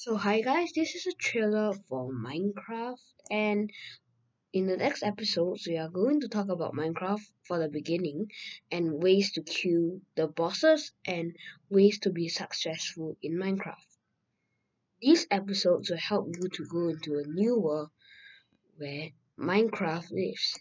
So hi guys, this is a trailer for Minecraft and in the next episodes we are going to talk about Minecraft for the beginning and ways to kill the bosses and ways to be successful in Minecraft. These episodes will help you to go into a new world where Minecraft lives.